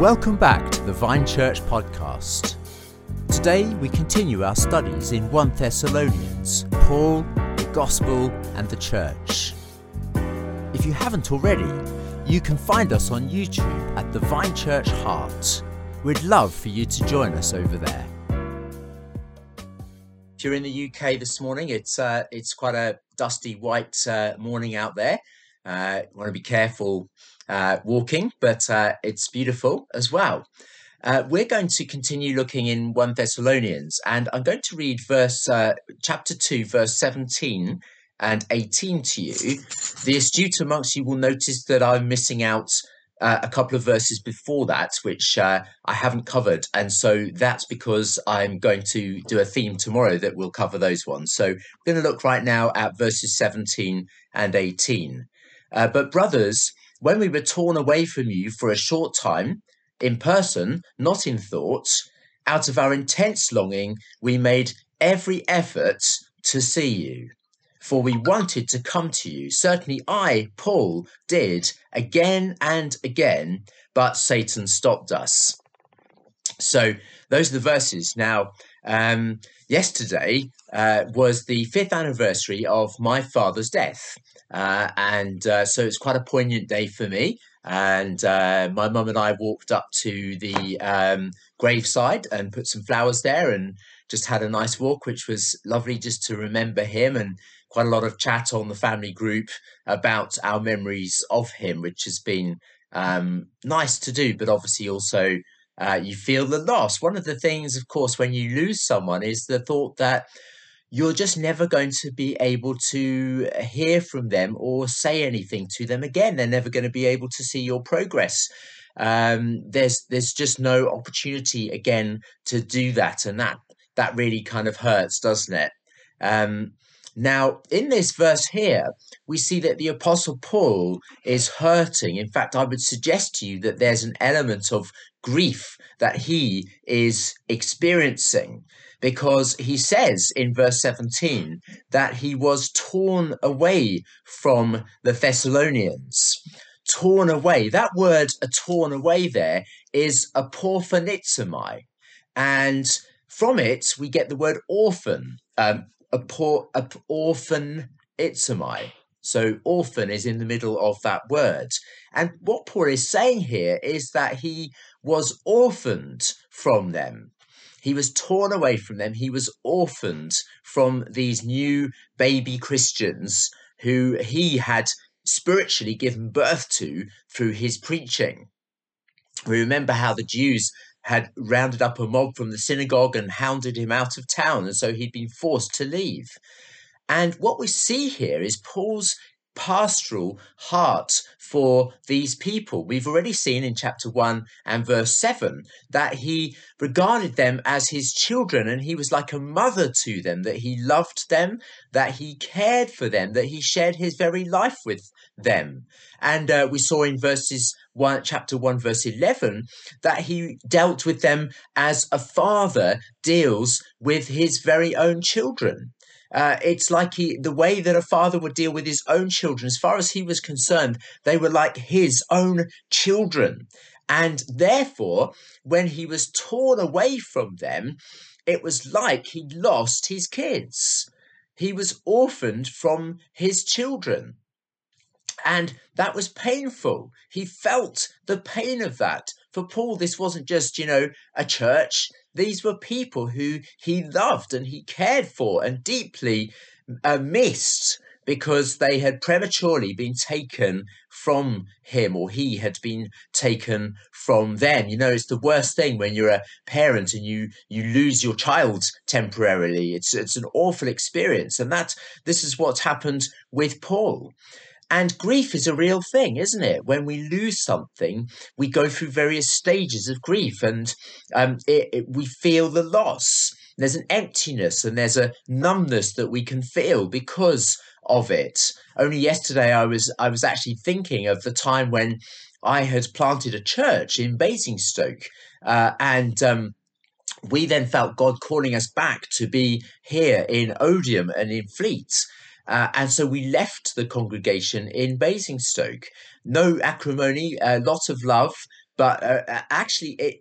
Welcome back to the Vine Church podcast. Today we continue our studies in 1 Thessalonians, Paul, the Gospel, and the Church. If you haven't already, you can find us on YouTube at the Vine Church Hart. We'd love for you to join us over there. If you're in the UK this morning, it's uh, it's quite a dusty white uh, morning out there. Uh, want to be careful uh, walking, but uh, it's beautiful as well. Uh, we're going to continue looking in 1 Thessalonians, and I'm going to read verse uh, chapter 2, verse 17 and 18 to you. The astute amongst you will notice that I'm missing out uh, a couple of verses before that, which I haven't covered. And so that's because I'm going to do a theme tomorrow that will cover those ones. So we're going to look right now at verses 17 and 18. Uh, but, brothers, when we were torn away from you for a short time, in person, not in thoughts, out of our intense longing, we made every effort to see you. For we wanted to come to you. Certainly, I, Paul, did again and again, but Satan stopped us. So, those are the verses. Now, um, yesterday uh, was the fifth anniversary of my father's death. Uh, and uh, so it's quite a poignant day for me. And uh, my mum and I walked up to the um, graveside and put some flowers there and just had a nice walk, which was lovely just to remember him and quite a lot of chat on the family group about our memories of him, which has been um, nice to do, but obviously also uh, you feel the loss. One of the things, of course, when you lose someone is the thought that you're just never going to be able to hear from them or say anything to them again. They're never going to be able to see your progress. Um, there's there's just no opportunity again to do that, and that that really kind of hurts, doesn't it? Um, now, in this verse here, we see that the Apostle Paul is hurting. In fact, I would suggest to you that there's an element of grief that he is experiencing because he says in verse 17 that he was torn away from the Thessalonians. Torn away. That word, a torn away, there is a aporphanizomai. And from it, we get the word orphan, um, a por a orphan itzomai. So orphan is in the middle of that word. And what Paul is saying here is that he was orphaned from them. He was torn away from them. He was orphaned from these new baby Christians who he had spiritually given birth to through his preaching. We remember how the Jews had rounded up a mob from the synagogue and hounded him out of town, and so he'd been forced to leave. And what we see here is Paul's pastoral heart for these people. We've already seen in chapter 1 and verse 7 that he regarded them as his children and he was like a mother to them, that he loved them, that he cared for them, that he shared his very life with them. And uh, we saw in verses 1 chapter 1 verse 11 that he dealt with them as a father deals with his very own children uh, it's like he, the way that a father would deal with his own children, as far as he was concerned, they were like his own children. And therefore, when he was torn away from them, it was like he lost his kids. He was orphaned from his children. And that was painful. He felt the pain of that. For Paul, this wasn't just, you know, a church these were people who he loved and he cared for and deeply uh, missed because they had prematurely been taken from him or he had been taken from them. You know it's the worst thing when you're a parent and you you lose your child temporarily. It's it's an awful experience. And that this is what's happened with paul and grief is a real thing, isn't it? When we lose something, we go through various stages of grief and um, it, it, we feel the loss. There's an emptiness and there's a numbness that we can feel because of it. Only yesterday, I was I was actually thinking of the time when I had planted a church in Basingstoke, uh, and um, we then felt God calling us back to be here in Odiham and in Fleet. Uh, and so we left the congregation in Basingstoke. No acrimony, a lot of love, but uh, actually, it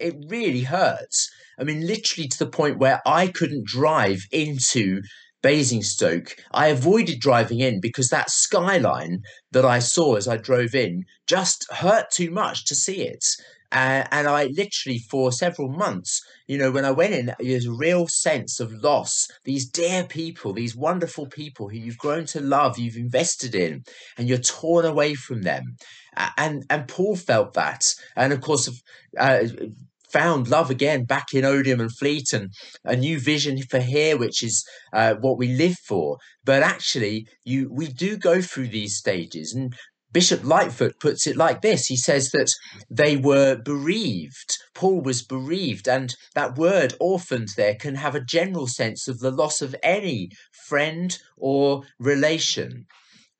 it really hurts. I mean, literally to the point where I couldn't drive into Basingstoke. I avoided driving in because that skyline that I saw as I drove in just hurt too much to see it. Uh, and I literally, for several months, you know, when I went in, there's a real sense of loss. These dear people, these wonderful people who you've grown to love, you've invested in, and you're torn away from them. And and Paul felt that, and of course, uh, found love again back in Odiham and Fleet and a new vision for here, which is uh, what we live for. But actually, you we do go through these stages, and Bishop Lightfoot puts it like this he says that they were bereaved. Paul was bereaved, and that word orphaned there can have a general sense of the loss of any friend or relation.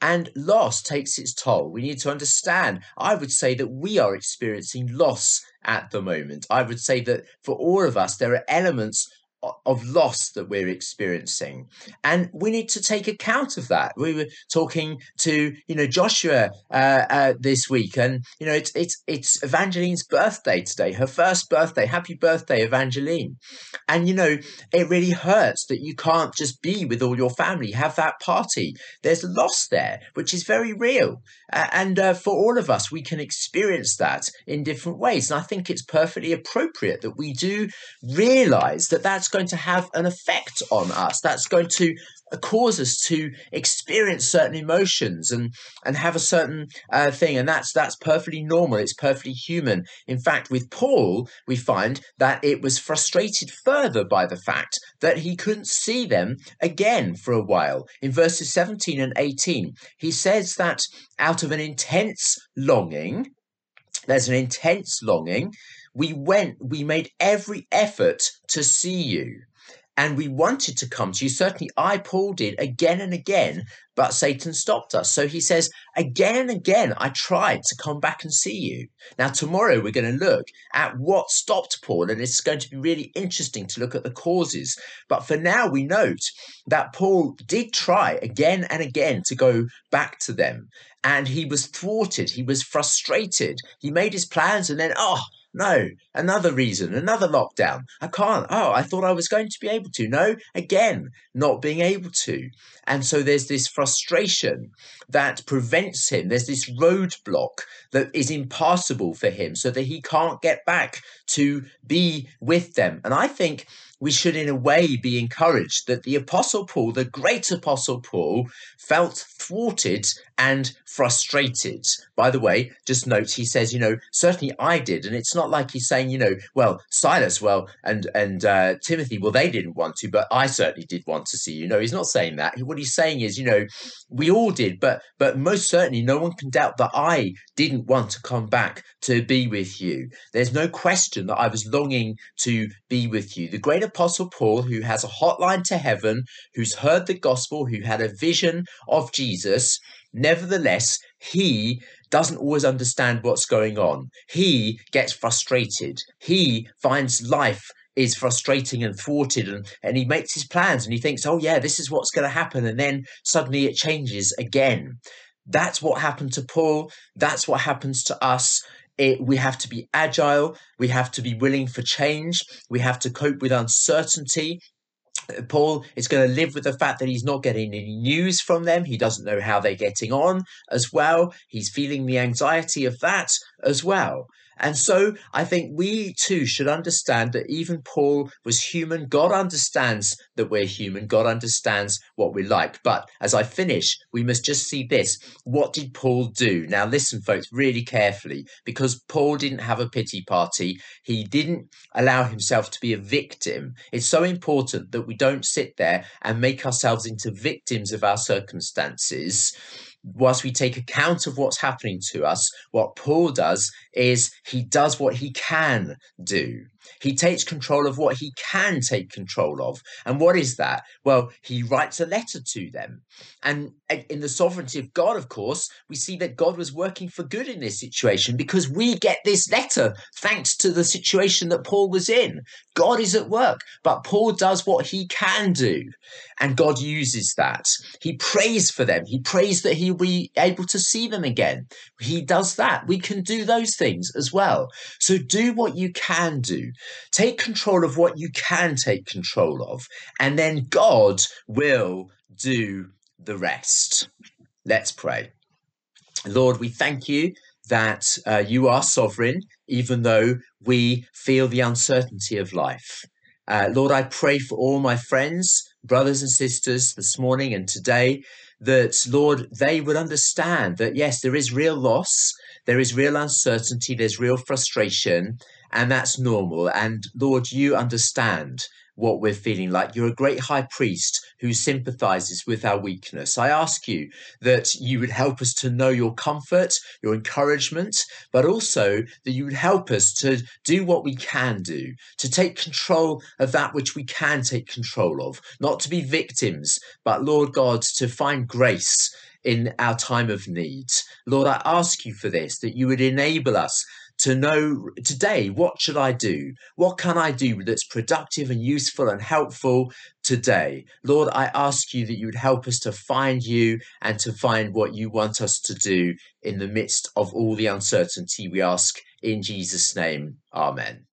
And loss takes its toll. We need to understand. I would say that we are experiencing loss at the moment. I would say that for all of us, there are elements of loss that we're experiencing. And we need to take account of that. We were talking to you know joshua uh, uh, this week and you know it's it's it's evangeline's birthday today her first birthday. Happy birthday evangeline. And you know it really hurts that you can't just be with all your family have that party. There's loss there which is very real. Uh, and for all of us we can experience that in different ways. And i think it's perfectly appropriate that we do realize that that's going to have an effect on us. That's going to cause us to experience certain emotions and and have a certain uh, thing. And that's that's perfectly normal. It's perfectly human. In fact with paul we find that it was frustrated further by the fact that he couldn't see them again for a while. In verses 17 and 18 he says that out of an intense longing there's an intense longing we went, we made every effort to see you. And we wanted to come to you. Certainly, I, Paul, did again and again, but Satan stopped us. So he says, again and again, I tried to come back and see you. Now, tomorrow we're going to look at what stopped Paul, and it's going to be really interesting to look at the causes. But for now, we note that Paul did try again and again to go back to them, and he was thwarted, he was frustrated. He made his plans, and then, oh, no, another reason, another lockdown. I can't. Oh, I thought I was going to be able to. No, again, not being able to. And so there's this frustration that prevents him. There's this roadblock that is impassable for him so that he can't get back to be with them. And I think we should, in a way, be encouraged that the Apostle Paul, the great Apostle Paul, felt thwarted and frustrated. By the way, just note he says, you know, certainly I did, and it's not like he's saying, you know, well, Silas, well, and and uh, Timothy, well, they didn't want to, but I certainly did want to see you. No, he's not saying that. What he's saying is, you know, we all did, but but most certainly, no one can doubt that I didn't want to come back to be with you. There's no question that I was longing to be with you. The great Apostle Paul, who has a hotline to heaven, who's heard the gospel, who had a vision of Jesus Nevertheless, he doesn't always understand what's going on. He gets frustrated. He finds life is frustrating and thwarted and, and he makes his plans and he thinks, oh yeah, this is what's going to happen. And then suddenly it changes again. That's what happened to Paul. That's what happens to us. It, we have to be agile. We have to be willing for change. We have to cope with uncertainty. Uh, Paul is going to live with the fact that he's not getting any news from them. He doesn't know how they're getting on as well. He's feeling the anxiety of that as well. And so I think we too should understand that even Paul was human. God understands that we're human. God understands what we like. But as I finish, we must just see this. What did Paul do? Now, listen, folks, really carefully, because Paul didn't have a pity party. He didn't allow himself to be a victim. It's so important that we don't sit there and make ourselves into victims of our circumstances whilst we take account of what's happening to us, what Paul does is he does what he can do. He takes control of what he can take control of. And what is that? Well, he writes a letter to them. And in the sovereignty of God, of course, we see that God was working for good in this situation because we get this letter thanks to the situation that Paul was in. God is at work, but Paul does what he can do. And God uses that. He prays for them. He prays that he'll be able to see them again. He does that. We can do those things as well. So do what you can do. Take control of what you can take control of. And then God will do the rest. Let's pray. Lord, we thank you that uh, you are sovereign, even though we feel the uncertainty of life. Uh, Lord, I pray for all my friends, brothers and sisters this morning and today that, Lord, they would understand that, yes, there is real loss, there is real uncertainty, there's real frustration, and that's normal. And Lord, you understand what we're feeling like. You're a great high priest who sympathizes with our weakness. I ask you that you would help us to know your comfort, your encouragement, but also that you would help us to do what we can do, to take control of that which we can take control of, not to be victims, but Lord God, to find grace in our time of need. Lord, I ask you for this, that you would enable us to know today what should I do? What can I do that's productive and useful and helpful today? Lord, I ask you that you would help us to find you and to find what you want us to do in the midst of all the uncertainty we ask in Jesus' name. Amen.